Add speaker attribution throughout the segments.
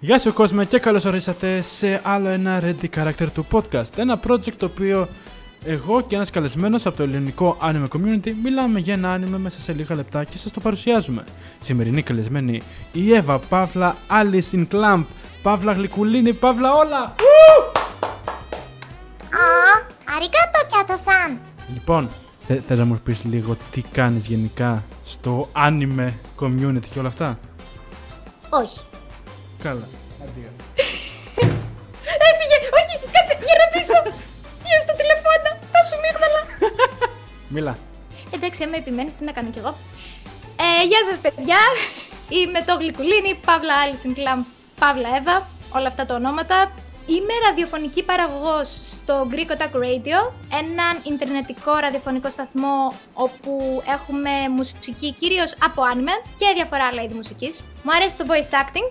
Speaker 1: Γεια σου κόσμο και καλώς ορίσατε σε άλλο ένα Ready Character του podcast. Ένα project το οποίο εγώ και ένας καλεσμένος από το ελληνικό anime community μιλάμε για ένα anime μέσα σε λίγα λεπτά και σας το παρουσιάζουμε. Σημερινή καλεσμένη η Εύα Παύλα Alice in Clamp, Παύλα Γλυκουλίνη, Παύλα όλα!
Speaker 2: Α, αριγκάτο κιάτο-σαν.
Speaker 1: Λοιπόν, θε, θες να μου πεις λίγο τι κάνεις γενικά στο anime community και όλα αυτά;
Speaker 2: Όχι.
Speaker 1: Καλά. Αντίο.
Speaker 3: Έφυγε! Όχι! Κάτσε! Γύρω πίσω! Γύρω στο τηλεφώνο! Στάσου μίγδαλα!
Speaker 1: Μίλα.
Speaker 3: Εντάξει, άμα επιμένεις, τι να κάνω κι εγώ. Ε, γεια σας παιδιά! Είμαι το Γλυκουλίνη, Παύλα Alison Clam, Παύλα Εύα, όλα αυτά τα ονόματα. Είμαι ραδιοφωνική παραγωγός στο Greek Otaku Radio, έναν ιντερνετικό ραδιοφωνικό σταθμό όπου έχουμε μουσική κυρίως από άνιμε και διάφορα άλλα είδη μουσικής. Μου αρέσει το voice acting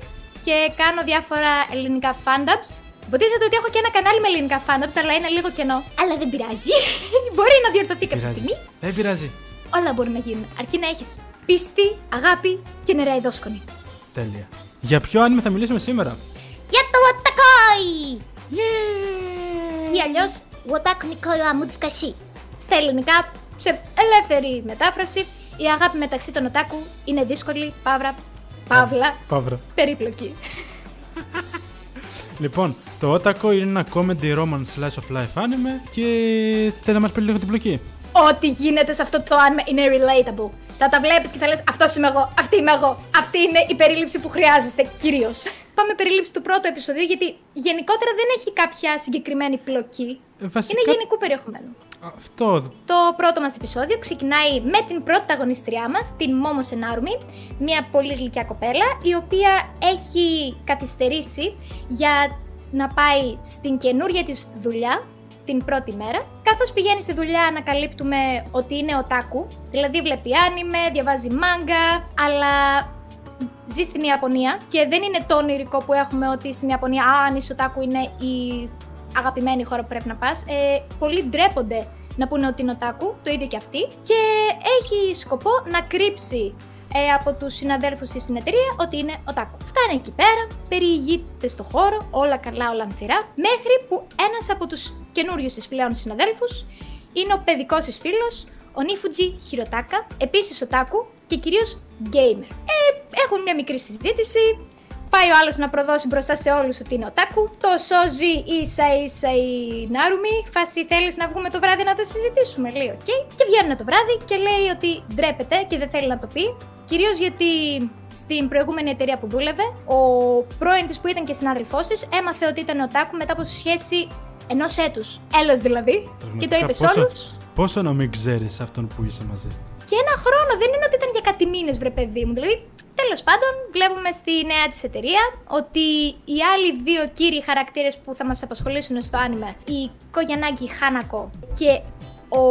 Speaker 3: και κάνω διάφορα ελληνικά fandubs. Υποτίθεται ότι έχω και ένα κανάλι με ελληνικά fandubs, αλλά είναι λίγο κενό. Αλλά δεν πειράζει. Μπορεί να διορθωθεί κάποια
Speaker 1: Πειράζει.
Speaker 3: στιγμή.
Speaker 1: Δεν πειράζει.
Speaker 3: Όλα μπορούν να γίνουν. Αρκεί να έχεις πίστη, αγάπη και νερά ειδόσκονη.
Speaker 1: Τέλεια. Για ποιο anime θα μιλήσουμε σήμερα;
Speaker 2: Για το Watakoi!
Speaker 3: Ή αλλιώς
Speaker 2: Wataku Nikola Mutsukashi.
Speaker 3: στα ελληνικά, σε ελεύθερη μετάφραση, η αγάπη μεταξύ των οτάκου είναι δύσκολη, παύρα, παύλα,
Speaker 1: Παύρα.
Speaker 3: περίπλοκη.
Speaker 1: Λοιπόν, το Otako είναι ένα comedy romance slice of life anime και θέλει να μας πει λίγο την πλοκή.
Speaker 3: Ό,τι γίνεται σε αυτό το άνime είναι relatable. Θα τα βλέπεις και θα λες: Αυτός είμαι εγώ, αυτή είμαι εγώ. Αυτή είναι η περίληψη που χρειάζεστε κυρίως. Πάμε περίληψη του πρώτου επεισοδίου, γιατί γενικότερα δεν έχει κάποια συγκεκριμένη πλοκή.
Speaker 1: Ε, βασικά-
Speaker 3: Είναι γενικού περιεχομένου.
Speaker 1: Αυτό.
Speaker 3: Το πρώτο μας επεισόδιο ξεκινάει με την πρωταγωνιστριά μας, την Μόμο Σενάρουμι, μια πολύ γλυκιά κοπέλα, η οποία έχει καθυστερήσει για να πάει στην καινούρια της δουλειά την πρώτη μέρα. Καθώς πηγαίνει στη δουλειά ανακαλύπτουμε ότι είναι οτάκου, δηλαδή βλέπει άνιμε, διαβάζει μάγκα, αλλά ζει στην Ιαπωνία και δεν είναι το ονειρικό που έχουμε ότι στην Ιαπωνία, α, αν είσαι οτάκου είναι η αγαπημένη χώρα που πρέπει να πας. Ε, πολλοί ντρέπονται να πούνε ότι είναι οτάκου, το ίδιο και αυτή. Και έχει σκοπό να κρύψει ε, από τους συναδέλφους της στην εταιρεία ότι είναι οτάκου. Φτάνει εκεί πέρα, περιηγείται στο χώρο, όλα καλά, όλα ανθυρά, μέχρι που ένας από τους καινούριους της πλέον συναδέλφους είναι ο παιδικός της φίλος, ο Νίφουτζι Χιροτάκα, επίσης otaku και κυρίως gamer. Ε, έχουν μια μικρή συζήτηση, Πάει ο άλλος να προδώσει μπροστά σε όλους ότι είναι otaku. Το σώζει ίσα ίσα η Νάρουμι. Φάση θέλεις να βγούμε το βράδυ να τα συζητήσουμε, λέει οκ. Και βγαίνουν το βράδυ και λέει ότι ντρέπεται και δεν θέλει να το πει. Κυρίως γιατί στην προηγούμενη εταιρεία που δούλευε, ο πρώην της που ήταν και συνάδελφός της έμαθε ότι ήταν otaku μετά από σχέση ενός έτους. Έλος δηλαδή. Και το είπες σε
Speaker 1: Πόσο-
Speaker 3: όλους.
Speaker 1: Πόσο να μην ξέρεις αυτόν που είσαι μαζί.
Speaker 3: Και ένα χρόνο, δεν είναι ότι ήταν για κάτι μήνες, βρε παιδί μου. Δηλαδή, τέλος πάντων, βλέπουμε στη νέα της εταιρεία ότι οι άλλοι δύο κύριοι χαρακτήρες που θα μας απασχολήσουν στο άνιμε, η Κογιανάκη Χάνακο και ο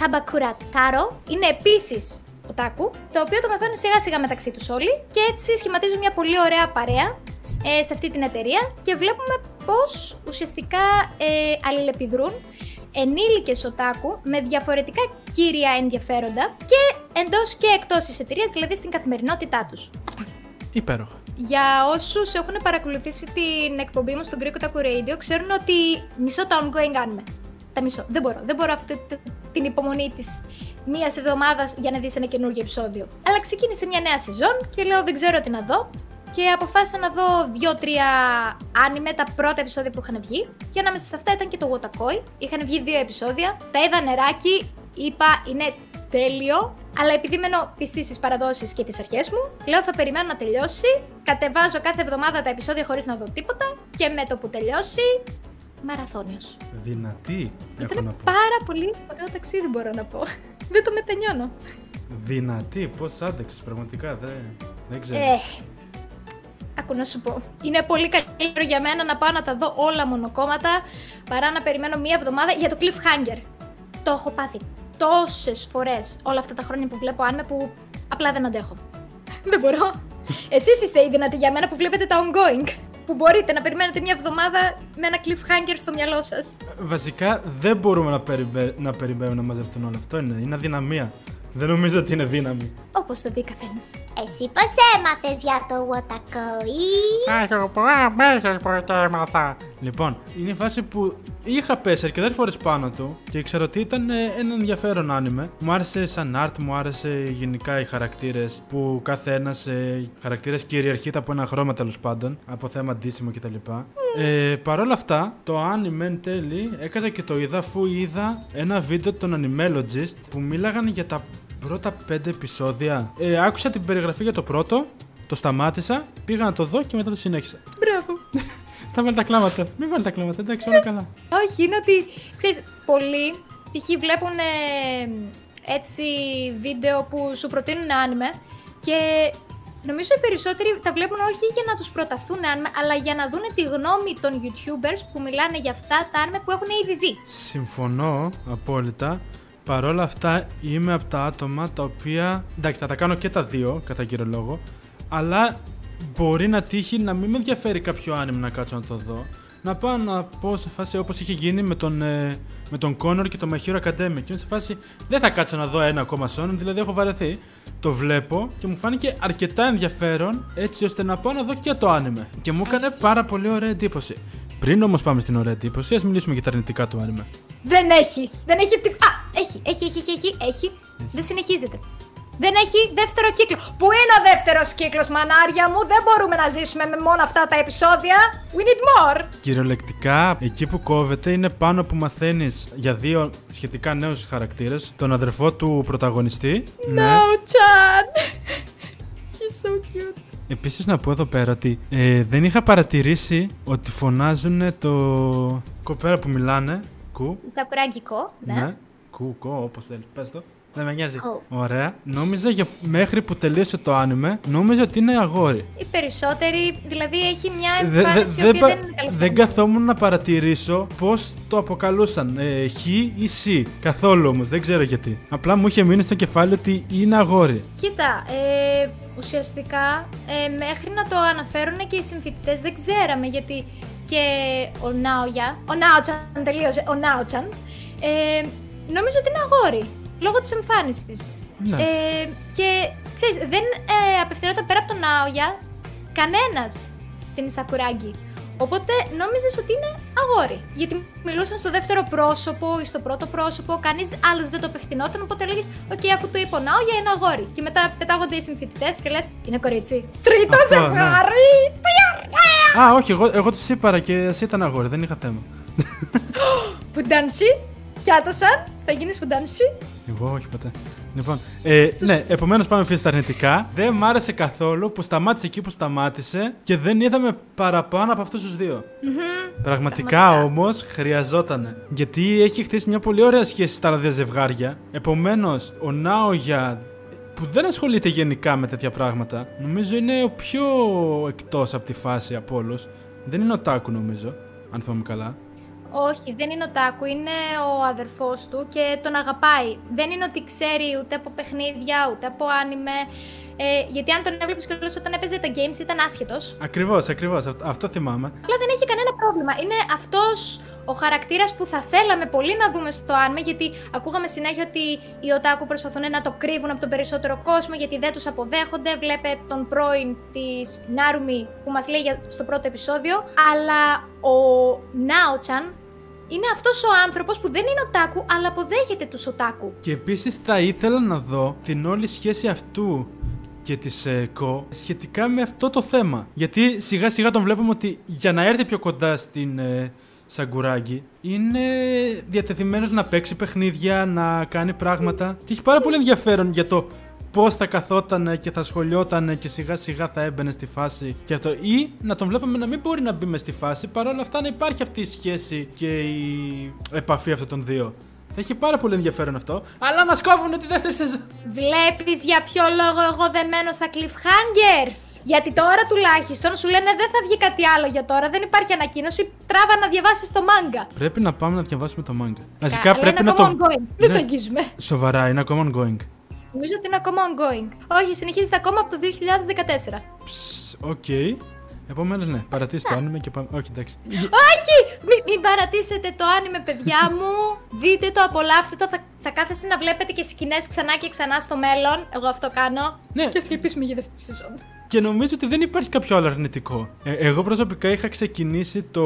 Speaker 3: Καμπακούρα Τάρο, είναι επίσης ο Τάκου, το οποίο το μαθαίνουν σιγά σιγά μεταξύ τους όλοι και έτσι σχηματίζουν μια πολύ ωραία παρέα ε, σε αυτή την εταιρεία και βλέπουμε πώς ουσιαστικά ε, αλληλεπιδρούν ενήλικες οτάκου με διαφορετικά κύρια ενδιαφέροντα και εντός και εκτός της εταιρείας, δηλαδή στην καθημερινότητά τους.
Speaker 1: Υπέροχα.
Speaker 3: Για όσους έχουν παρακολουθήσει την εκπομπή μου στο Greek Otaku Radio, ξέρουν ότι μισό τα ongoing κάνουμε. Τα μισό. Δεν μπορώ. Δεν μπορώ αυτή τε- την υπομονή της μίας εβδομάδας για να δεις ένα καινούργιο επεισόδιο. Αλλά ξεκίνησε μια νέα σεζόν και λέω δεν ξέρω τι να δω. Και αποφάσισα να δω δύο-τρία άνιμε τα πρώτα επεισόδια που είχαν βγει. Και ανάμεσα σε αυτά ήταν και το Wotakoi. Είχαν βγει δύο επεισόδια. Τα είδα νεράκι. Είπα είναι τέλειο. Αλλά επειδή μένω πιστή στις παραδόσεις και τις αρχές μου, λέω θα περιμένω να τελειώσει. Κατεβάζω κάθε εβδομάδα τα επεισόδια χωρίς να δω τίποτα. Και με το που τελειώσει, μαραθώνιος.
Speaker 1: Δυνατή, έχω να
Speaker 3: Ήταν
Speaker 1: πω.
Speaker 3: πάρα πολύ ωραίο ταξίδι, μπορώ να πω. Δεν το μετανιώνω.
Speaker 1: Δυνατή, πώς άντεξες, πραγματικά δεν, δεν ξέρω.
Speaker 3: Ε, άκου να σου πω. Είναι πολύ καλύτερο για μένα να πάω να τα δω όλα μονοκόμματα παρά να περιμένω μία εβδομάδα για το cliffhanger. Το έχω πάθει τόσες φορές όλα αυτά τα χρόνια που βλέπω άνμε που απλά δεν αντέχω. δεν μπορώ. Εσείς είστε οι δυνατοί για μένα που βλέπετε τα ongoing. Που μπορείτε να περιμένετε μία εβδομάδα με ένα cliffhanger στο μυαλό σας.
Speaker 1: Βασικά δεν μπορούμε να, περιμπέ... να περιμένουμε να μαζευτούν όλα αυτό. Είναι, είναι αδυναμία. Δεν νομίζω ότι είναι δύναμη.
Speaker 3: Όπως το δει καθένας.
Speaker 2: Εσύ πώς έμαθες για το Watakoi?
Speaker 1: Έχω πολλά μέσα ποτέ έμαθα. Λοιπόν, είναι η φάση που είχα πέσει αρκετές φορές πάνω του και ξέρω ότι ήταν ε, ένα ενδιαφέρον άνιμε. Μου άρεσε σαν art, μου άρεσε γενικά οι χαρακτήρες που κάθε ένα ε, χαρακτήρα κυριαρχείται από ένα χρώμα τέλος πάντων, από θέμα ντύσιμο κτλ. Ε, Παρ' όλα αυτά, το άνιμε εν τέλει έκαζα και το είδα αφού είδα ένα βίντεο των Animologist που μίλαγαν για τα πρώτα πέντε επεισόδια. Ε, άκουσα την περιγραφή για το πρώτο, το σταμάτησα, πήγα να το δω και μετά το συνέχισα.
Speaker 3: Μπράβο.
Speaker 1: Θα βάλει τα κλάματα. Μην βάλει τα κλάματα, εντάξει, όλα καλά.
Speaker 3: Όχι, είναι ότι, ξέρεις, πολλοί π.χ. βλέπουν ε, έτσι βίντεο που σου προτείνουν άνιμε και νομίζω οι περισσότεροι τα βλέπουν όχι για να τους προταθούν άνιμε, αλλά για να δουν τη γνώμη των YouTubers που μιλάνε για αυτά τα άνιμε που έχουν ήδη δει.
Speaker 1: Συμφωνώ απόλυτα. Παρ' όλα αυτά είμαι από τα άτομα τα οποία. Εντάξει, θα τα κάνω και τα δύο, κατά κύριο λόγο. Αλλά μπορεί να τύχει να μην με ενδιαφέρει κάποιο άνιμ να κάτσω να το δω. Να πάω να πω σε φάση όπως είχε γίνει με τον, ε, με τον Connor και το My Hero Academia. Και είμαι σε φάση δεν θα κάτσω να δω ένα ακόμα σόνον, δηλαδή έχω βαρεθεί. Το βλέπω και μου φάνηκε αρκετά ενδιαφέρον έτσι ώστε να πάω να δω και το άνιμε. Και μου έκανε πάρα πολύ ωραία εντύπωση. Πριν όμως πάμε στην ωραία εντύπωση, ας μιλήσουμε για τα αρνητικά του άνιμε.
Speaker 3: Δεν έχει. Δεν έχει. τι- Α, έχει, έχει, έχει, έχει, έχει, έχει. Δεν συνεχίζεται. Δεν έχει δεύτερο κύκλο. Πού είναι ο δεύτερος κύκλος, μανάρια μου. Δεν μπορούμε να ζήσουμε με μόνο αυτά τα επεισόδια. We need more.
Speaker 1: Κυριολεκτικά, εκεί που κόβεται είναι πάνω που μαθαίνεις για δύο σχετικά νέους χαρακτήρες. Τον αδερφό του πρωταγωνιστή. Ναι.
Speaker 3: Chan. He's so cute.
Speaker 1: Επίσης να πω εδώ πέρα ότι ε, δεν είχα παρατηρήσει ότι φωνάζουν το κοπέρα που μιλάνε. Κου.
Speaker 3: Σακουράγκικο, ναι.
Speaker 1: Ναι. Κου, κο, όπως θέλεις. Πες το. Δεν με νοιάζει.
Speaker 2: Κου.
Speaker 1: Ωραία. Νόμιζα για μέχρι που τελείωσε το άνιμε, νόμιζα ότι είναι αγόρι.
Speaker 3: Οι περισσότεροι, δηλαδή έχει μια
Speaker 1: Δε- δε-
Speaker 3: εμφάνιση η
Speaker 1: δεν
Speaker 3: οποία
Speaker 1: πα-
Speaker 3: δεν είναι καλή.
Speaker 1: δεν καθόμουν να παρατηρήσω πώς το αποκαλούσαν. Ε, χ ή σ. Καθόλου όμως, δεν ξέρω γιατί. Απλά μου είχε μείνει στο κεφάλι ότι είναι αγόρι.
Speaker 3: Κοίτα, ε, ουσιαστικά ε, μέχρι να το αναφέρουν και οι συμφοιτητές δεν ξέραμε γιατί και ο Νάογια, ο Νάοτσαν τελείωσε, ο Νάοτσαν, ε, νομίζω ότι είναι αγόρι, λόγω της εμφάνισης της.
Speaker 1: Ναι.
Speaker 3: Ε, και ξέρεις, δεν ε, απευθυνόταν πέρα από τον Νάογια κανένας στην Σακουράγκη. Οπότε νόμιζες ότι είναι αγόρι. Γιατί μιλούσαν στο δεύτερο πρόσωπο ή στο πρώτο πρόσωπο, κανείς άλλος δεν το απευθυνόταν. Οπότε έλεγες: Οκ, αφού το είπε ο Νάογια είναι αγόρι. Και μετά πετάγονται οι συμφοιτητές και λες: Είναι κορίτσι. Τρίτο
Speaker 1: Αυτό, ναι.
Speaker 3: ζευγάρι! Τι ωραία!
Speaker 1: Α, όχι, εγώ, εγώ τους είπα και εσύ ήταν αγόρι, δεν είχα θέμα.
Speaker 3: Φουντάντσι, Κιάτασαν, θα γίνεις φουντάντσι.
Speaker 1: Εγώ όχι ποτέ. Λοιπόν, ε, ναι, επομένως πάμε πίσω στα αρνητικά. Δεν μ' άρεσε καθόλου που σταμάτησε εκεί που σταμάτησε και δεν είδαμε παραπάνω από αυτούς τους δύο. Πραγματικά
Speaker 3: Πραγματικά.
Speaker 1: όμως χρειαζόταν. Γιατί έχει χτίσει μια πολύ ωραία σχέση στα άλλα δύο ζευγάρια. Επομένως, ο Νάογια που δεν ασχολείται γενικά με τέτοια πράγματα, νομίζω είναι ο πιο εκτός από τη φάση από όλους. Δεν είναι ο Τάκου, νομίζω, αν θυμάμαι καλά.
Speaker 3: Όχι, δεν είναι ο Τάκου, είναι ο αδερφός του και τον αγαπάει. Δεν είναι ότι ξέρει ούτε από παιχνίδια, ούτε από άνιμε. Ε, γιατί αν τον έβλεπες και όταν έπαιζε τα games ήταν άσχετος.
Speaker 1: Ακριβώς, ακριβώς. Αυτό, αυτό θυμάμαι.
Speaker 3: Απλά δεν έχει κανένα πρόβλημα. Είναι αυτός ο χαρακτήρας που θα θέλαμε πολύ να δούμε στο άνιμε, γιατί ακούγαμε συνέχεια ότι οι Οτάκου προσπαθούν να το κρύβουν από τον περισσότερο κόσμο, γιατί δεν τους αποδέχονται. Βλέπε τον πρώην της Νάρουμι που μας λέει για- στο πρώτο επεισόδιο. Αλλά ο Νάοτσαν είναι αυτός ο άνθρωπος που δεν είναι Οτάκου, αλλά αποδέχεται τους Οτάκου.
Speaker 1: Και επίσης θα ήθελα να δω την όλη σχέση αυτού και της ε, Κο σχετικά με αυτό το θέμα. Γιατί σιγά σιγά τον βλέπουμε ότι για να έρθει πιο κοντά στην ε, Σαγκουράγη είναι διατεθειμένος να παίξει παιχνίδια, να κάνει πράγματα και έχει πάρα πολύ ενδιαφέρον για το πώς θα καθόταν και θα σχολιόταν και σιγά σιγά θα έμπαινε στη φάση και αυτό ή να τον βλέπαμε να μην μπορεί να μπει μες στη φάση παρόλα αυτά να υπάρχει αυτή η σχέση και η επαφή αυτών των δύο. Θα έχει πάρα πολύ ενδιαφέρον αυτό. Αλλά μας κόβουν τη δεύτερη σεζόν.
Speaker 3: Βλέπεις για ποιο λόγο εγώ δεν μένω στα cliffhangers; Γιατί τώρα τουλάχιστον σου λένε δεν θα βγει κάτι άλλο για τώρα, δεν υπάρχει ανακοίνωση. Τράβα να διαβάσεις το manga.
Speaker 1: Πρέπει να πάμε να διαβάσουμε το manga. Βασικά
Speaker 3: Αλλά
Speaker 1: πρέπει
Speaker 3: είναι
Speaker 1: να το.
Speaker 3: ακόμα ongoing. Δεν
Speaker 1: Ναι.
Speaker 3: το αγγίζουμε.
Speaker 1: Σοβαρά, είναι ακόμα ongoing.
Speaker 3: Νομίζω ότι είναι ακόμα ongoing. Όχι, συνεχίζεται ακόμα από το 2014.
Speaker 1: Ψ, Οκ. Επομένως, ναι, παρατήστε το anime και πάμε. Όχι, εντάξει.
Speaker 3: Όχι! Μην, μην παρατήσετε το anime, παιδιά μου. Δείτε το, απολαύστε το. Θα θα κάθεστε να βλέπετε και σκηνές ξανά και ξανά στο μέλλον. Εγώ αυτό κάνω.
Speaker 1: Ναι.
Speaker 3: Και α ελπίσουμε για δεύτερη σεζόν.
Speaker 1: Και νομίζω ότι δεν υπάρχει κάποιο άλλο αρνητικό. Ε, εγώ προσωπικά είχα ξεκινήσει το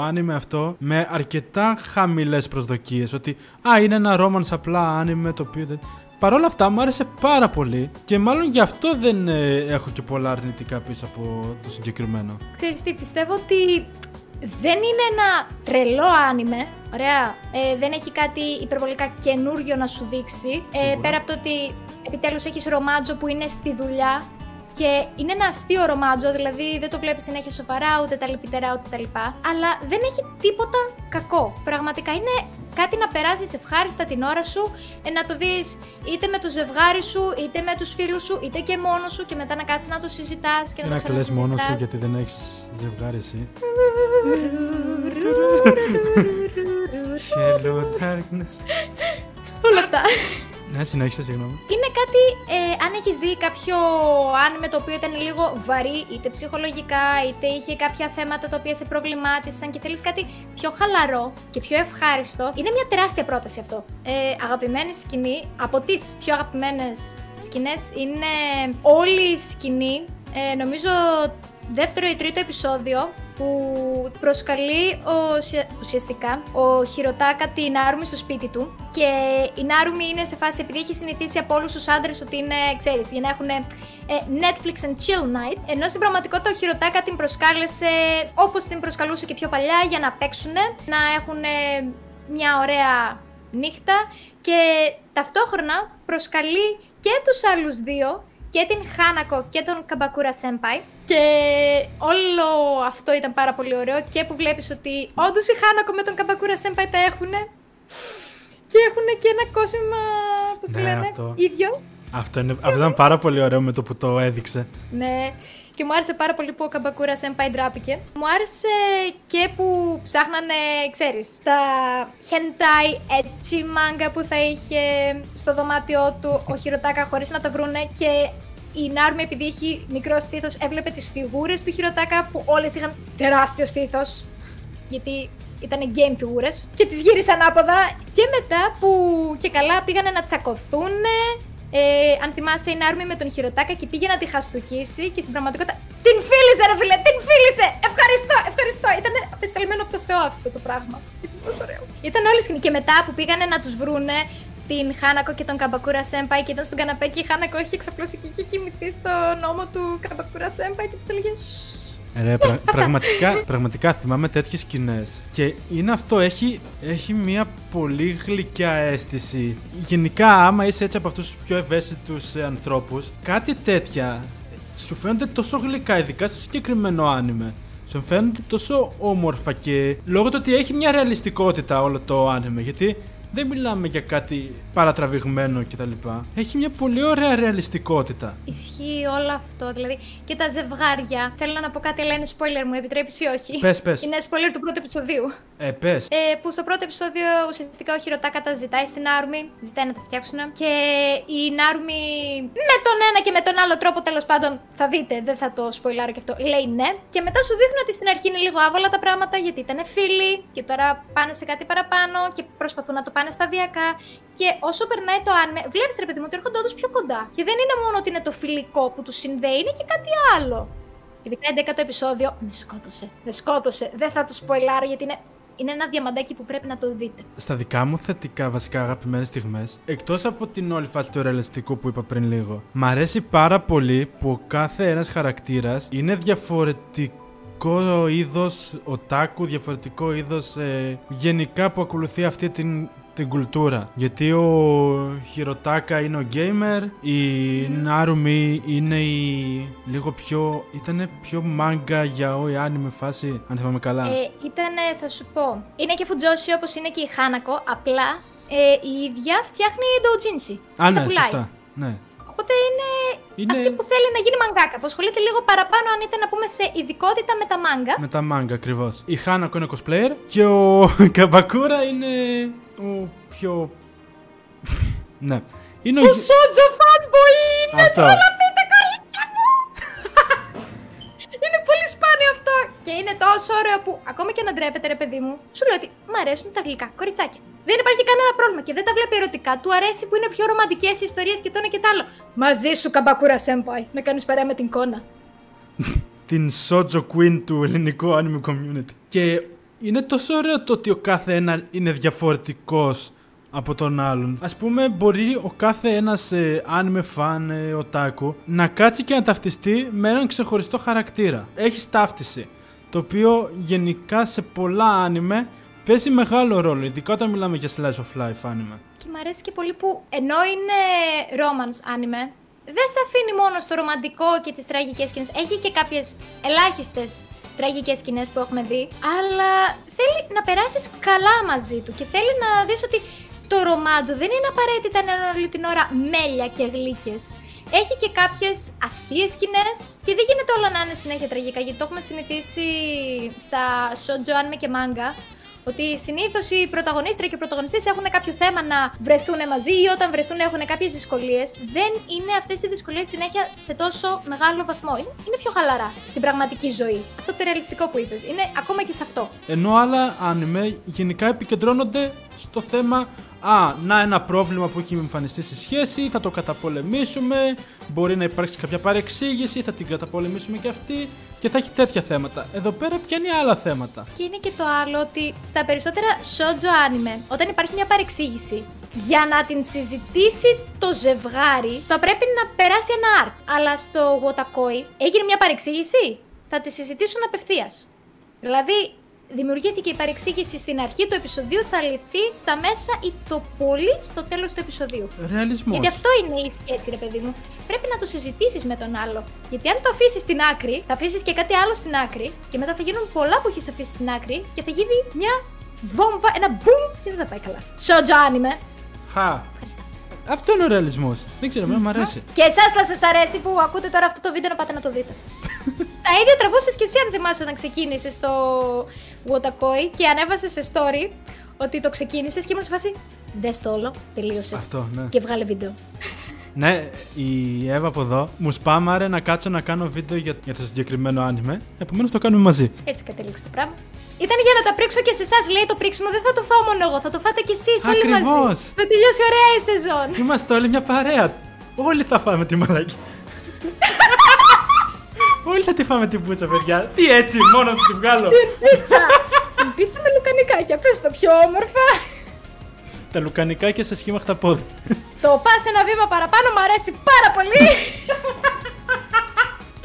Speaker 1: άνιμε αυτό με αρκετά χαμηλές προσδοκίες. Ότι α, είναι ένα romance απλά άνιμε το οποίο δεν... Παρ' όλα αυτά μου άρεσε πάρα πολύ και μάλλον γι' αυτό δεν ε, έχω και πολλά αρνητικά πίσω από το συγκεκριμένο.
Speaker 3: Ξέρεις τι, πιστεύω ότι δεν είναι ένα τρελό άνιμε. Ωραία. Ε, δεν έχει κάτι υπερβολικά καινούριο να σου δείξει. Ε,
Speaker 1: Σίγουρα.
Speaker 3: πέρα από το ότι επιτέλους έχεις ρομάτζο που είναι στη δουλειά και είναι ένα αστείο ρομάτζο, δηλαδή δεν το βλέπεις συνέχεια σοβαρά, ούτε τα λυπητερά, ούτε τα λοιπά. Αλλά δεν έχει τίποτα κακό. Πραγματικά είναι κάτι να περάσεις ευχάριστα την ώρα σου, ε, να το δεις είτε με το ζευγάρι σου, είτε με τους φίλους σου, είτε και μόνος σου και μετά να κάτσεις να το συζητάς και,
Speaker 1: Και
Speaker 3: να
Speaker 1: να
Speaker 3: το
Speaker 1: κλαις μόνος σου
Speaker 3: ξανασυζητάς.
Speaker 1: γιατί δεν έχεις ζευγάρι εσύ. Hello darkness.
Speaker 3: Όλα αυτά.
Speaker 1: Ναι, συνέχισε, συγγνώμη.
Speaker 3: Είναι κάτι, ε, αν έχεις δει κάποιο άνιμε το οποίο ήταν λίγο βαρύ, είτε ψυχολογικά, είτε είχε κάποια θέματα τα οποία σε προβλημάτισαν και θέλεις κάτι πιο χαλαρό και πιο ευχάριστο, είναι μια τεράστια πρόταση αυτό. Ε, αγαπημένη σκηνή, από τις πιο αγαπημένες σκηνές, είναι όλη η σκηνή, ε, νομίζω δεύτερο ή τρίτο επεισόδιο, που προσκαλεί ο, ουσια- ουσιαστικά ο Χιροτάκα την Νάρουμι στο σπίτι του. Και η Νάρουμι είναι σε φάση επειδή έχει συνηθίσει από όλους τους άντρες ότι είναι, ξέρεις, για να έχουν ε, Netflix and chill night ενώ στην πραγματικότητα ο Χιροτάκα την προσκάλεσε όπως την προσκαλούσε και πιο παλιά για να παίξουν, να έχουν μια ωραία νύχτα και ταυτόχρονα προσκαλεί και τους άλλους δύο και την Χάνακο και τον Καμπακούρα Senpai και όλο αυτό ήταν πάρα πολύ ωραίο και που βλέπεις ότι όντως η Χάνακο με τον Καμπακούρα Senpai τα έχουν και έχουν και ένα κόσμημα, πώς το
Speaker 1: Ναι,
Speaker 3: λένε,
Speaker 1: αυτό.
Speaker 3: ίδιο.
Speaker 1: Αυτό, είναι, αυτό ήταν πάρα πολύ ωραίο με το που το έδειξε.
Speaker 3: Ναι, και μου άρεσε πάρα πολύ που ο Καμπακούρα Senpai ντράπηκε. Μου άρεσε και που ψάχνανε, ξέρεις, τα hentai έτσι μάγκα που θα είχε στο δωμάτιό του ο Χιροτάκα χωρίς να τα βρούνε και η Νάρμη επειδή έχει μικρό στήθος έβλεπε τις φιγούρες του Χιροτάκα που όλες είχαν τεράστιο στήθος γιατί ήταν game φιγούρες και τις γύρισε ανάποδα και μετά που και καλά πήγανε να τσακωθούν ε, αν θυμάσαι η Νάρμη με τον Χιροτάκα και πήγε να τη χαστούκίσει και στην πραγματικότητα την φίλησε ρε φίλε, την φίλησε! Ευχαριστώ, ευχαριστώ! Ήταν απεσταλμένο από το Θεό αυτό το πράγμα. Ήταν τόσο ωραίο. Ήταν όλη σκηνή και μετά που πήγανε να τους βρούνε την Χάνακο και τον Καμπακούρα Σέμπαϊ και ήταν στον καναπέ και η Χάνακο είχε ξαπλώσει και είχε κοιμηθεί στο νόμο του Καμπακούρα Σέμπαϊ και τους έλεγε «Σσσ».
Speaker 1: Ρε, πρα- πραγματικά, πραγματικά θυμάμαι τέτοιες σκηνές Και είναι αυτό, έχει, έχει μια πολύ γλυκιά αίσθηση. Γενικά, άμα είσαι έτσι από αυτούς τους πιο ευαίσθητους ε, ανθρώπους, κάτι τέτοια σου φαίνονται τόσο γλυκά, ειδικά στο συγκεκριμένο άνιμε. Σου φαίνονται τόσο όμορφα και λόγω του ότι έχει μια ρεαλιστικότητα όλο το άνιμε. Γιατί δεν μιλάμε για κάτι παρατραβηγμένο κτλ. Έχει μια πολύ ωραία ρεαλιστικότητα.
Speaker 3: Ισχύει όλο αυτό. Δηλαδή και τα ζευγάρια. Θέλω να πω κάτι, αλλά είναι spoiler, μου επιτρέπεις ή όχι;
Speaker 1: Πες, πες.
Speaker 3: Είναι spoiler του πρώτου επεισοδίου.
Speaker 1: Ε, πες.
Speaker 3: Ε, που στο πρώτο επεισόδιο ουσιαστικά ο Χιροτάκα τα ζητάει στην Άρμη, ζητάει να τα φτιάξουν. Και η Νάρμη με τον ένα και με τον άλλο τρόπο τέλος πάντων θα δείτε, δεν θα το σποιλάρω και αυτό, λέει ναι. Και μετά σου δείχνουν ότι στην αρχή είναι λίγο άβολα τα πράγματα γιατί ήταν φίλοι και τώρα πάνε σε κάτι παραπάνω και προσπαθούν να το πάνε σταδιακά. Και όσο περνάει το άνμε, βλέπεις ρε παιδί μου ότι έρχονται όντως πιο κοντά. Και δεν είναι μόνο ότι είναι το φιλικό που τους συνδέει, είναι και κάτι άλλο. Ειδικά 11ο επεισόδιο με σκότωσε. Με σκότωσε. Δεν θα το σποιλάρω γιατί είναι, είναι ένα διαμαντάκι που πρέπει να το δείτε.
Speaker 1: Στα δικά μου θετικά βασικά αγαπημένες στιγμές, εκτός από την όλη φάση του ρεαλιστικού που είπα πριν λίγο, μ' αρέσει πάρα πολύ που ο κάθε ένας χαρακτήρας είναι διαφορετικό είδος οτάκου, διαφορετικό είδος γενικά που ακολουθεί αυτή την, την κουλτούρα. Γιατί ο Χιροτάκα είναι ο gamer, η Νάρουμι είναι η λίγο πιο. ήταν πιο μάγκα για όλη anime φάση, αν θυμάμαι καλά.
Speaker 3: Ε, ήταν, θα σου πω, είναι και φουτζόσι όπως είναι και η Χάνακο, απλά ε, η ίδια φτιάχνει doujinshi.
Speaker 1: Α,
Speaker 3: και τα
Speaker 1: ναι,
Speaker 3: πουλάει.
Speaker 1: σωστά. Ναι.
Speaker 3: Οπότε είναι,
Speaker 1: Είναι-
Speaker 3: αυτή που θέλει να γίνει μαγκάκα, που ασχολείται λίγο παραπάνω αν ήταν να πούμε σε ειδικότητα με τα μάγκα.
Speaker 1: Με τα μάγκα ακριβώς. Η Χάνακο είναι cosplayer και ο Καμπακούρα είναι ο πιο. ναι. Είναι ο.
Speaker 3: Το Σότζο fanboy είναι
Speaker 1: Αυτό.
Speaker 3: τρελαθείτε Και είναι τόσο ωραίο που ακόμα και να ντρέπεται ρε παιδί μου, σου λέει ότι μ' αρέσουν τα γλυκά κοριτσάκια. Δεν υπάρχει κανένα πρόβλημα και δεν τα βλέπει ερωτικά. Του αρέσει που είναι πιο ρομαντικές οι ιστορίες και το ένα και το άλλο. Μαζί σου, Καμπακούρα Σέμπαϊ, να κάνεις παρέα με την κόνα.
Speaker 1: την Shoujo Queen του ελληνικού anime community. Και είναι τόσο ωραίο το ότι ο κάθε ένας είναι διαφορετικός από τον άλλον. Ας πούμε μπορεί ο κάθε ένας ε, anime fan, ε, otaku, να κάτσει και να ταυτιστεί με έναν ξεχωριστό χαρακτήρα. Έχεις ταύτιση. Το οποίο γενικά σε πολλά anime παίζει μεγάλο ρόλο, ειδικά όταν μιλάμε για slice of life anime.
Speaker 3: Και μου αρέσει και πολύ που ενώ είναι romance anime, δεν σε αφήνει μόνο στο ρομαντικό και τις τραγικές σκηνές. Έχει και κάποιες ελάχιστες τραγικές σκηνές που έχουμε δει, αλλά θέλει να περάσεις καλά μαζί του και θέλει να δεις ότι το ρομάτζο δεν είναι απαραίτητα να είναι όλη την ώρα μέλια και γλύκες. Έχει και κάποιες αστείες σκηνές και δεν γίνεται όλα να είναι συνέχεια τραγικά γιατί το έχουμε συνηθίσει στα shoujo anime και manga ότι συνήθως οι πρωταγωνίστρια και οι πρωταγωνιστές έχουν κάποιο θέμα να βρεθούν μαζί ή όταν βρεθούν έχουν κάποιες δυσκολίες. Δεν είναι αυτές οι δυσκολίες συνέχεια σε τόσο μεγάλο βαθμό. Είναι, είναι πιο χαλαρά στην πραγματική ζωή. Αυτό το ρεαλιστικό που είπες. Είναι ακόμα και σε αυτό.
Speaker 1: Ενώ άλλα άνιμε γενικά επικεντρώνονται στο θέμα Α, να ένα πρόβλημα που έχει εμφανιστεί στη σχέση, θα το καταπολεμήσουμε. Μπορεί να υπάρξει κάποια παρεξήγηση, θα την καταπολεμήσουμε και αυτή και θα έχει τέτοια θέματα. Εδώ πέρα πιάνει άλλα θέματα;
Speaker 3: Και είναι και το άλλο ότι στα περισσότερα shoujo anime, όταν υπάρχει μια παρεξήγηση, για να την συζητήσει το ζευγάρι, θα πρέπει να περάσει ένα arc. Αλλά στο Wotakoi έγινε μια παρεξήγηση, θα τη συζητήσουν απευθείας. Δηλαδή, δημιουργήθηκε η παρεξήγηση στην αρχή του επεισοδίου, θα λυθεί στα μέσα ή το πολύ στο τέλος του επεισοδίου.
Speaker 1: Ρεαλισμός.
Speaker 3: Γιατί αυτό είναι η σχέση, ρε παιδί μου. Πρέπει να το συζητήσεις με τον άλλο. Γιατί αν το αφήσεις στην άκρη, θα αφήσεις και κάτι άλλο στην άκρη και μετά θα γίνουν πολλά που έχεις αφήσει στην άκρη και θα γίνει μια βόμβα, ένα μπουμ και δεν θα πάει καλά. Σότζο άνιμε.
Speaker 1: Χα.
Speaker 3: Ευχαριστώ.
Speaker 1: Αυτό είναι ο ρεαλισμός. Δεν ξέρω, εμένα μου αρέσει.
Speaker 3: Και εσάς θα σας αρέσει που ακούτε τώρα αυτό το βίντεο να πάτε να το δείτε. Τα ίδια τραβούσες και εσύ αν θυμάσαι όταν ξεκίνησες το Wotakoi και ανέβασες σε story ότι το ξεκίνησες και ήμουν σε φάση. Δε το όλο, τελείωσε.
Speaker 1: Αυτό, ναι.
Speaker 3: Και βγάλε βίντεο.
Speaker 1: Ναι, η Εύα από εδώ μου σπάμαρε να κάτσω να κάνω βίντεο για, για το συγκεκριμένο άνιμε. Επομένως το κάνουμε μαζί.
Speaker 3: Έτσι κατέληξε το πράγμα. Ήταν για να τα πρίξω και σε εσάς, λέει το πρίξιμο. Δεν θα το φάω μόνο εγώ, θα το φάτε κι εσείς όλοι
Speaker 1: Ακριβώς.
Speaker 3: μαζί. Θα τελειώσει ωραία η σεζόν.
Speaker 1: Είμαστε όλοι μια παρέα. Όλοι θα φάμε τη μαλακή. Όλοι θα τη φάμε την πούτσα, παιδιά; Τι έτσι, μόνο να τη βγάλω.
Speaker 3: Πίτσα! Πείτε με λουκανικάκια, πες το πιο όμορφα.
Speaker 1: Τα λουκανικάκια σε σχήμα χταπόδι.
Speaker 3: Το πας ένα βήμα παραπάνω μου αρέσει πάρα πολύ.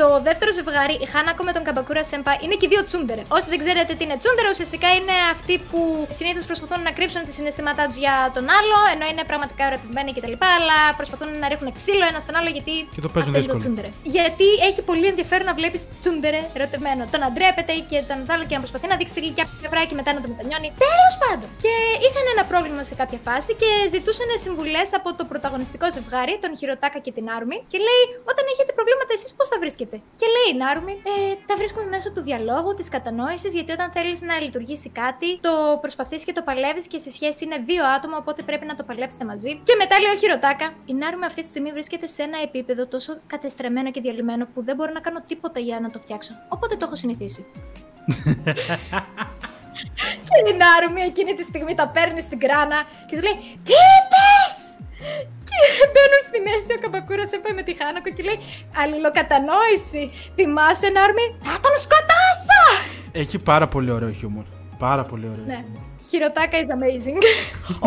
Speaker 3: Το δεύτερο ζευγάρι, η Χάνακο με τον Καμπακούρα Σέμπα, είναι και οι δύο τσούντερε. Όσοι δεν ξέρετε τι είναι τσούντερε, ουσιαστικά είναι αυτοί που συνήθως προσπαθούν να κρύψουν τις συναισθήματά τους για τον άλλο, ενώ είναι πραγματικά ερωτημένοι κτλ. Αλλά προσπαθούν να ρίχνουν ξύλο ένα στον άλλο γιατί.
Speaker 1: Και το παίζουν
Speaker 3: αυτό είναι
Speaker 1: δύσκολο.
Speaker 3: τσούντερε. Γιατί έχει πολύ ενδιαφέρον να βλέπεις τσούντερε ερωτημένο. Το να ντρέπεται και τον άλλο και να προσπαθεί να δείξει τη γλυκιά πλευρά και μετά να το μετανιώνει. Τέλος πάντων. Και είχαν ένα πρόβλημα σε κάποια φάση και ζητούσαν συμβουλές από το πρωταγωνιστικό ζευγάρι, τον Χειροτάκα και την Άρμη, και λέει: Όταν έχετε προβλήματα, εσείς πώς θα βρίσκετε. Και λέει η Νάρμη, ε, τα βρίσκουμε μέσω του διαλόγου, της κατανόησης, γιατί όταν θέλεις να λειτουργήσει κάτι, το προσπαθείς και το παλεύεις και στη σχέση είναι δύο άτομα, οπότε πρέπει να το παλέψετε μαζί. Και μετά λέει ο Χειροτάκα, η Νάρμη αυτή τη στιγμή βρίσκεται σε ένα επίπεδο τόσο κατεστραμμένο και διαλυμένο που δεν μπορώ να κάνω τίποτα για να το φτιάξω. Οπότε το έχω συνηθίσει. και η Νάρμη εκείνη τη στιγμή τα παίρνει στην κράνα και του λέει Τι είπες! Και μπαίνουν στη μέση ο Καμπακούρας έπαει με τη Χάνακο και λέει Αλληλοκατανόηση. Θυμάσαι, Νάρμη, θα τον σκοτώσω!
Speaker 1: Έχει πάρα πολύ ωραίο χιούμορ. Πάρα πολύ ωραίο.
Speaker 3: Ναι.
Speaker 1: χιούμορ.
Speaker 3: Χειροτάκα is amazing.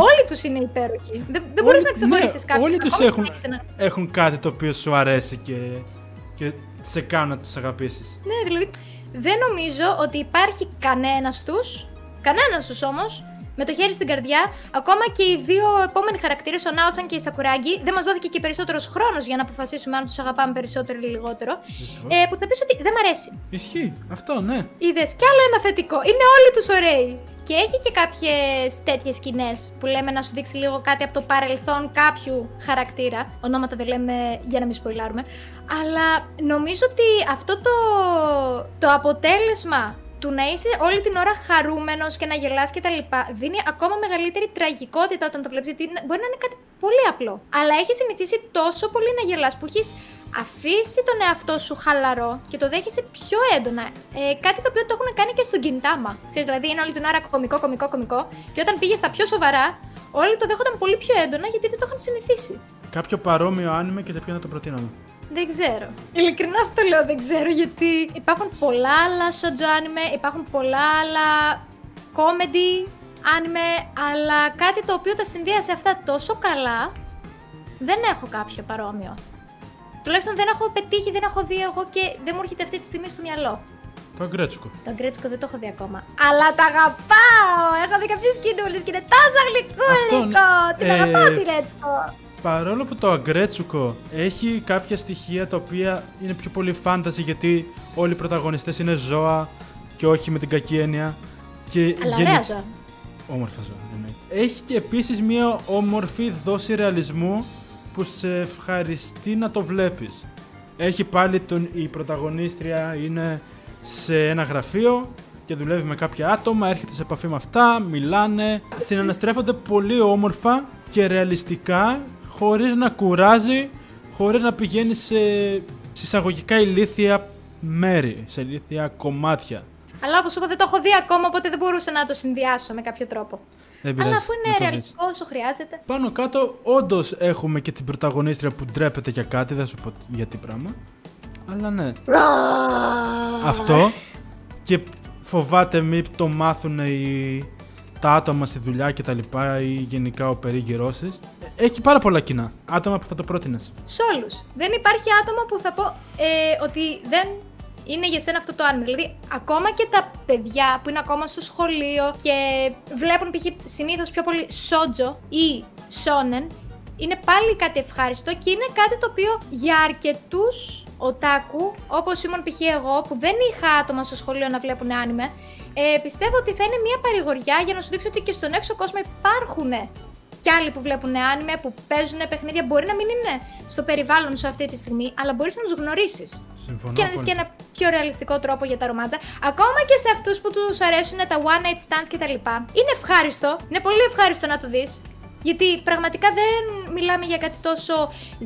Speaker 3: όλοι τους είναι υπέροχοι. Δεν, δεν μπορείς
Speaker 1: Όλοι-
Speaker 3: να ξεχωρίσεις
Speaker 1: ναι,
Speaker 3: κάποιον.
Speaker 1: Όλοι τους
Speaker 3: Ακόμα
Speaker 1: έχουν,
Speaker 3: και έχεις ένα-
Speaker 1: έχουν κάτι το οποίο σου αρέσει και, και σε κάνουν να τους αγαπήσεις.
Speaker 3: Ναι, δηλαδή δεν νομίζω ότι υπάρχει κανένας του, κανένας τους όμως, με το χέρι στην καρδιά, ακόμα και οι δύο επόμενοι χαρακτήρες, ο Νάοτσαν και η Σακουράγκη, δεν μας δόθηκε και περισσότερος χρόνος για να αποφασίσουμε αν τους αγαπάμε περισσότερο ή λιγότερο. Ε, που θα πεις ότι δεν μ' αρέσει.
Speaker 1: Ισχύει. Αυτό, ναι.
Speaker 3: Είδες κι άλλο ένα θετικό. Είναι όλοι τους ωραίοι. Και έχει και κάποιες τέτοιες σκηνές που λέμε να σου δείξει λίγο κάτι από το παρελθόν κάποιου χαρακτήρα. Ονόματα δεν λέμε για να μην σποϊλάρουμε. Αλλά νομίζω ότι αυτό το, το αποτέλεσμα του να είσαι όλη την ώρα χαρούμενος και να γελάς και τα λοιπά δίνει ακόμα μεγαλύτερη τραγικότητα όταν το βλέπεις γιατί μπορεί να είναι κάτι πολύ απλό αλλά έχει συνηθίσει τόσο πολύ να γελάς που έχεις αφήσει τον εαυτό σου χαλαρό και το δέχεσαι πιο έντονα. Ε, κάτι το οποίο το έχουν κάνει και στον Κιντάμα. Ξέρεις, δηλαδή είναι όλη την ώρα κομικό, κομικό, κομικό. Και όταν πήγες στα πιο σοβαρά, όλοι το δέχονταν πολύ πιο έντονα γιατί δεν το είχαν συνηθίσει.
Speaker 1: Κάποιο παρόμοιο άνιμε και σε ποιο να το προτείναμε;
Speaker 3: Δεν ξέρω. Ειλικρινά σου το λέω, δεν ξέρω γιατί υπάρχουν πολλά άλλα shoujo anime, υπάρχουν πολλά άλλα comedy anime, αλλά κάτι το οποίο τα συνδύασε αυτά τόσο καλά, δεν έχω κάποιο παρόμοιο. Τουλάχιστον δεν έχω πετύχει, δεν έχω δει εγώ και δεν μου έρχεται αυτή τη στιγμή στο μυαλό.
Speaker 1: Το αγκρέτσικο.
Speaker 3: Το γκρέτσικο δεν το έχω δει ακόμα. Αλλά τα αγαπάω! Έχω δει κάποιες κοινούλε και είναι τόσο γλυκούλικο!
Speaker 1: Αυτό,
Speaker 3: Την
Speaker 1: ε,
Speaker 3: αγαπάω τη Ρέτσικο!
Speaker 1: Παρόλο που το αγκρέτσουκο έχει κάποια στοιχεία τα οποία είναι πιο πολύ φάνταση γιατί όλοι οι πρωταγωνιστές είναι ζώα και όχι με την κακή έννοια. Και
Speaker 3: Αλλά
Speaker 1: γενι-
Speaker 3: ωραία ζώα.
Speaker 1: Όμορφα ζώα, εννοείται. Έχει και επίσης μια όμορφη δόση ρεαλισμού που σε ευχαριστεί να το βλέπεις. Έχει πάλι τον, η πρωταγωνίστρια είναι σε ένα γραφείο και δουλεύει με κάποια άτομα, έρχεται σε επαφή με αυτά, μιλάνε. Συναναστρέφονται πολύ όμορφα και ρεαλιστικά, χωρίς να κουράζει, χωρίς να πηγαίνει σε συσσαγωγικά ηλίθια μέρη, σε ηλίθια κομμάτια.
Speaker 3: Αλλά όπως είπα, δεν το έχω δει ακόμα, οπότε δεν μπορούσα να το συνδυάσω με κάποιο τρόπο.
Speaker 1: Δεν
Speaker 3: Αλλά
Speaker 1: πειράζει,
Speaker 3: αφού
Speaker 1: να
Speaker 3: είναι
Speaker 1: το δεις.
Speaker 3: ρεαλιστικό όσο χρειάζεται.
Speaker 1: Πάνω κάτω, όντως έχουμε και την πρωταγωνίστρια που ντρέπεται για κάτι, δεν σου πω για τι πράγμα. Αλλά ναι. Αυτό. Και φοβάται μη το μάθουν οι, τα άτομα στη δουλειά και τα λοιπά ή γενικά ο περίγυρός της. Έχει πάρα πολλά κοινά. Άτομα που θα το πρότεινες.
Speaker 3: Σε όλους. Δεν υπάρχει άτομο που θα πω ε, ότι δεν είναι για σένα αυτό το άνime. Δηλαδή, ακόμα και τα παιδιά που είναι ακόμα στο σχολείο και βλέπουν π.χ. συνήθως πιο πολύ σότζο ή σόνεν, είναι πάλι κάτι ευχάριστο και είναι κάτι το οποίο για αρκετούς οτάκου, όπως ήμουν π.χ. εγώ, που δεν είχα άτομα στο σχολείο να βλέπουν άνιμε, ε, πιστεύω ότι θα είναι μια παρηγοριά για να σου δείξω ότι και στον έξω κόσμο υπάρχουν κι άλλοι που βλέπουν άνιμε, που παίζουν παιχνίδια. Μπορεί να μην είναι στο περιβάλλον σου αυτή τη στιγμή, αλλά μπορείς να τους γνωρίσεις.
Speaker 1: Συμφωνώ.
Speaker 3: Και να δεις και
Speaker 1: απόλυτα.
Speaker 3: ένα πιο ρεαλιστικό τρόπο για τα ρομάτσα. Ακόμα και σε αυτούς που τους αρέσουν τα one night stands κτλ. Είναι ευχάριστο. Είναι πολύ ευχάριστο να το δεις. Γιατί πραγματικά δεν μιλάμε για κάτι τόσο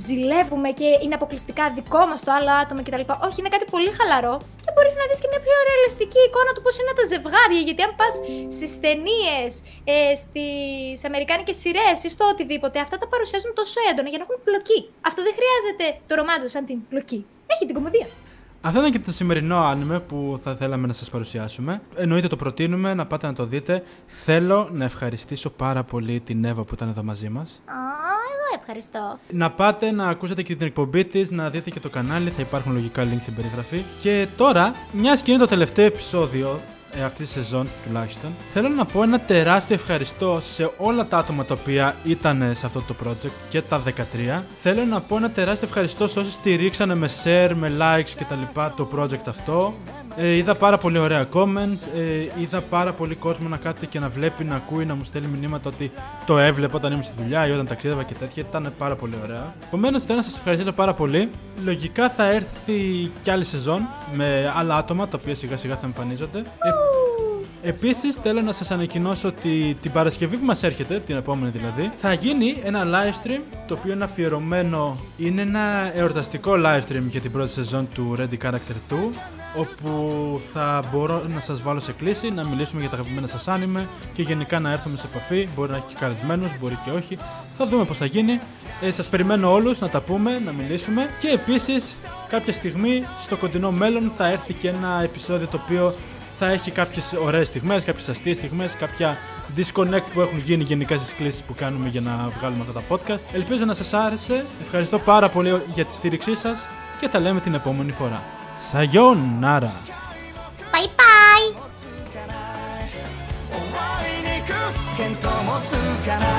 Speaker 3: ζηλεύουμε και είναι αποκλειστικά δικό μας το άλλο άτομο κτλ. Όχι, είναι κάτι πολύ χαλαρό και μπορείς να δεις και μια πιο ρεαλιστική εικόνα του πώς είναι τα ζευγάρια. Γιατί αν πας στις ταινίες, ε, στις αμερικάνικες σειρές ή στο οτιδήποτε, αυτά τα παρουσιάζουν τόσο έντονα για να έχουν πλοκή. Αυτό δεν χρειάζεται το ρομάτζο σαν την πλοκή. Έχει την κομμωδία.
Speaker 1: Αυτό ήταν και το σημερινό άνιμε που θα θέλαμε να σας παρουσιάσουμε. Εννοείται το προτείνουμε, να πάτε να το δείτε. Θέλω να ευχαριστήσω πάρα πολύ την Εύα που ήταν εδώ μαζί μας.
Speaker 2: Α, εγώ ευχαριστώ.
Speaker 1: Να πάτε να ακούσετε και την εκπομπή της, να δείτε και το κανάλι, θα υπάρχουν λογικά links στην περιγραφή. Και τώρα, μιας και είναι το τελευταίο επεισόδιο ε, αυτή τη σεζόν τουλάχιστον, θέλω να πω ένα τεράστιο ευχαριστώ σε όλα τα άτομα τα οποία ήταν σε αυτό το project και τα 13. Θέλω να πω ένα τεράστιο ευχαριστώ σε όσοι στηρίξανε με share, με likes και τα λοιπά το project αυτό. Ε, είδα πάρα πολύ ωραία comment, ε, είδα πάρα πολύ κόσμο να κάθεται και να βλέπει, να ακούει, να μου στέλνει μηνύματα ότι το έβλεπα όταν ήμουν στη δουλειά ή όταν ταξίδευα και τέτοια. Ήταν πάρα πολύ ωραία. Επομένως, θέλω να σας ευχαριστήσω πάρα πολύ. Λογικά θα έρθει κι άλλη σεζόν με άλλα άτομα τα οποία σιγά σιγά θα εμφανίζονται. Ε, Επίσης, θέλω να σας ανακοινώσω ότι την Παρασκευή που μας έρχεται, την επόμενη δηλαδή, θα γίνει ένα live stream το οποίο είναι αφιερωμένο. Είναι ένα εορταστικό live stream για την πρώτη σεζόν του Ready Character 2. Όπου θα μπορώ να σας βάλω σε κλίση, να μιλήσουμε για τα αγαπημένα σας άνιμε και γενικά να έρθουμε σε επαφή. Μπορεί να έχει και καλεσμένους, μπορεί και όχι. Θα δούμε πώς θα γίνει. Ε, σας περιμένω όλους να τα πούμε, να μιλήσουμε. Και επίσης, κάποια στιγμή στο κοντινό μέλλον θα έρθει και ένα επεισόδιο το οποίο θα έχει κάποιε ωραίε στιγμέ, κάποιε αστείε στιγμέ, κάποια disconnect που έχουν γίνει γενικά στι κλήσει που κάνουμε για να βγάλουμε αυτά τα podcast. Ελπίζω να σα άρεσε. Ευχαριστώ πάρα πολύ για τη στήριξή σα και τα λέμε την επόμενη φορά. Σαγιόνάρα!
Speaker 2: Bye bye!
Speaker 4: 終わりにく見当もつかない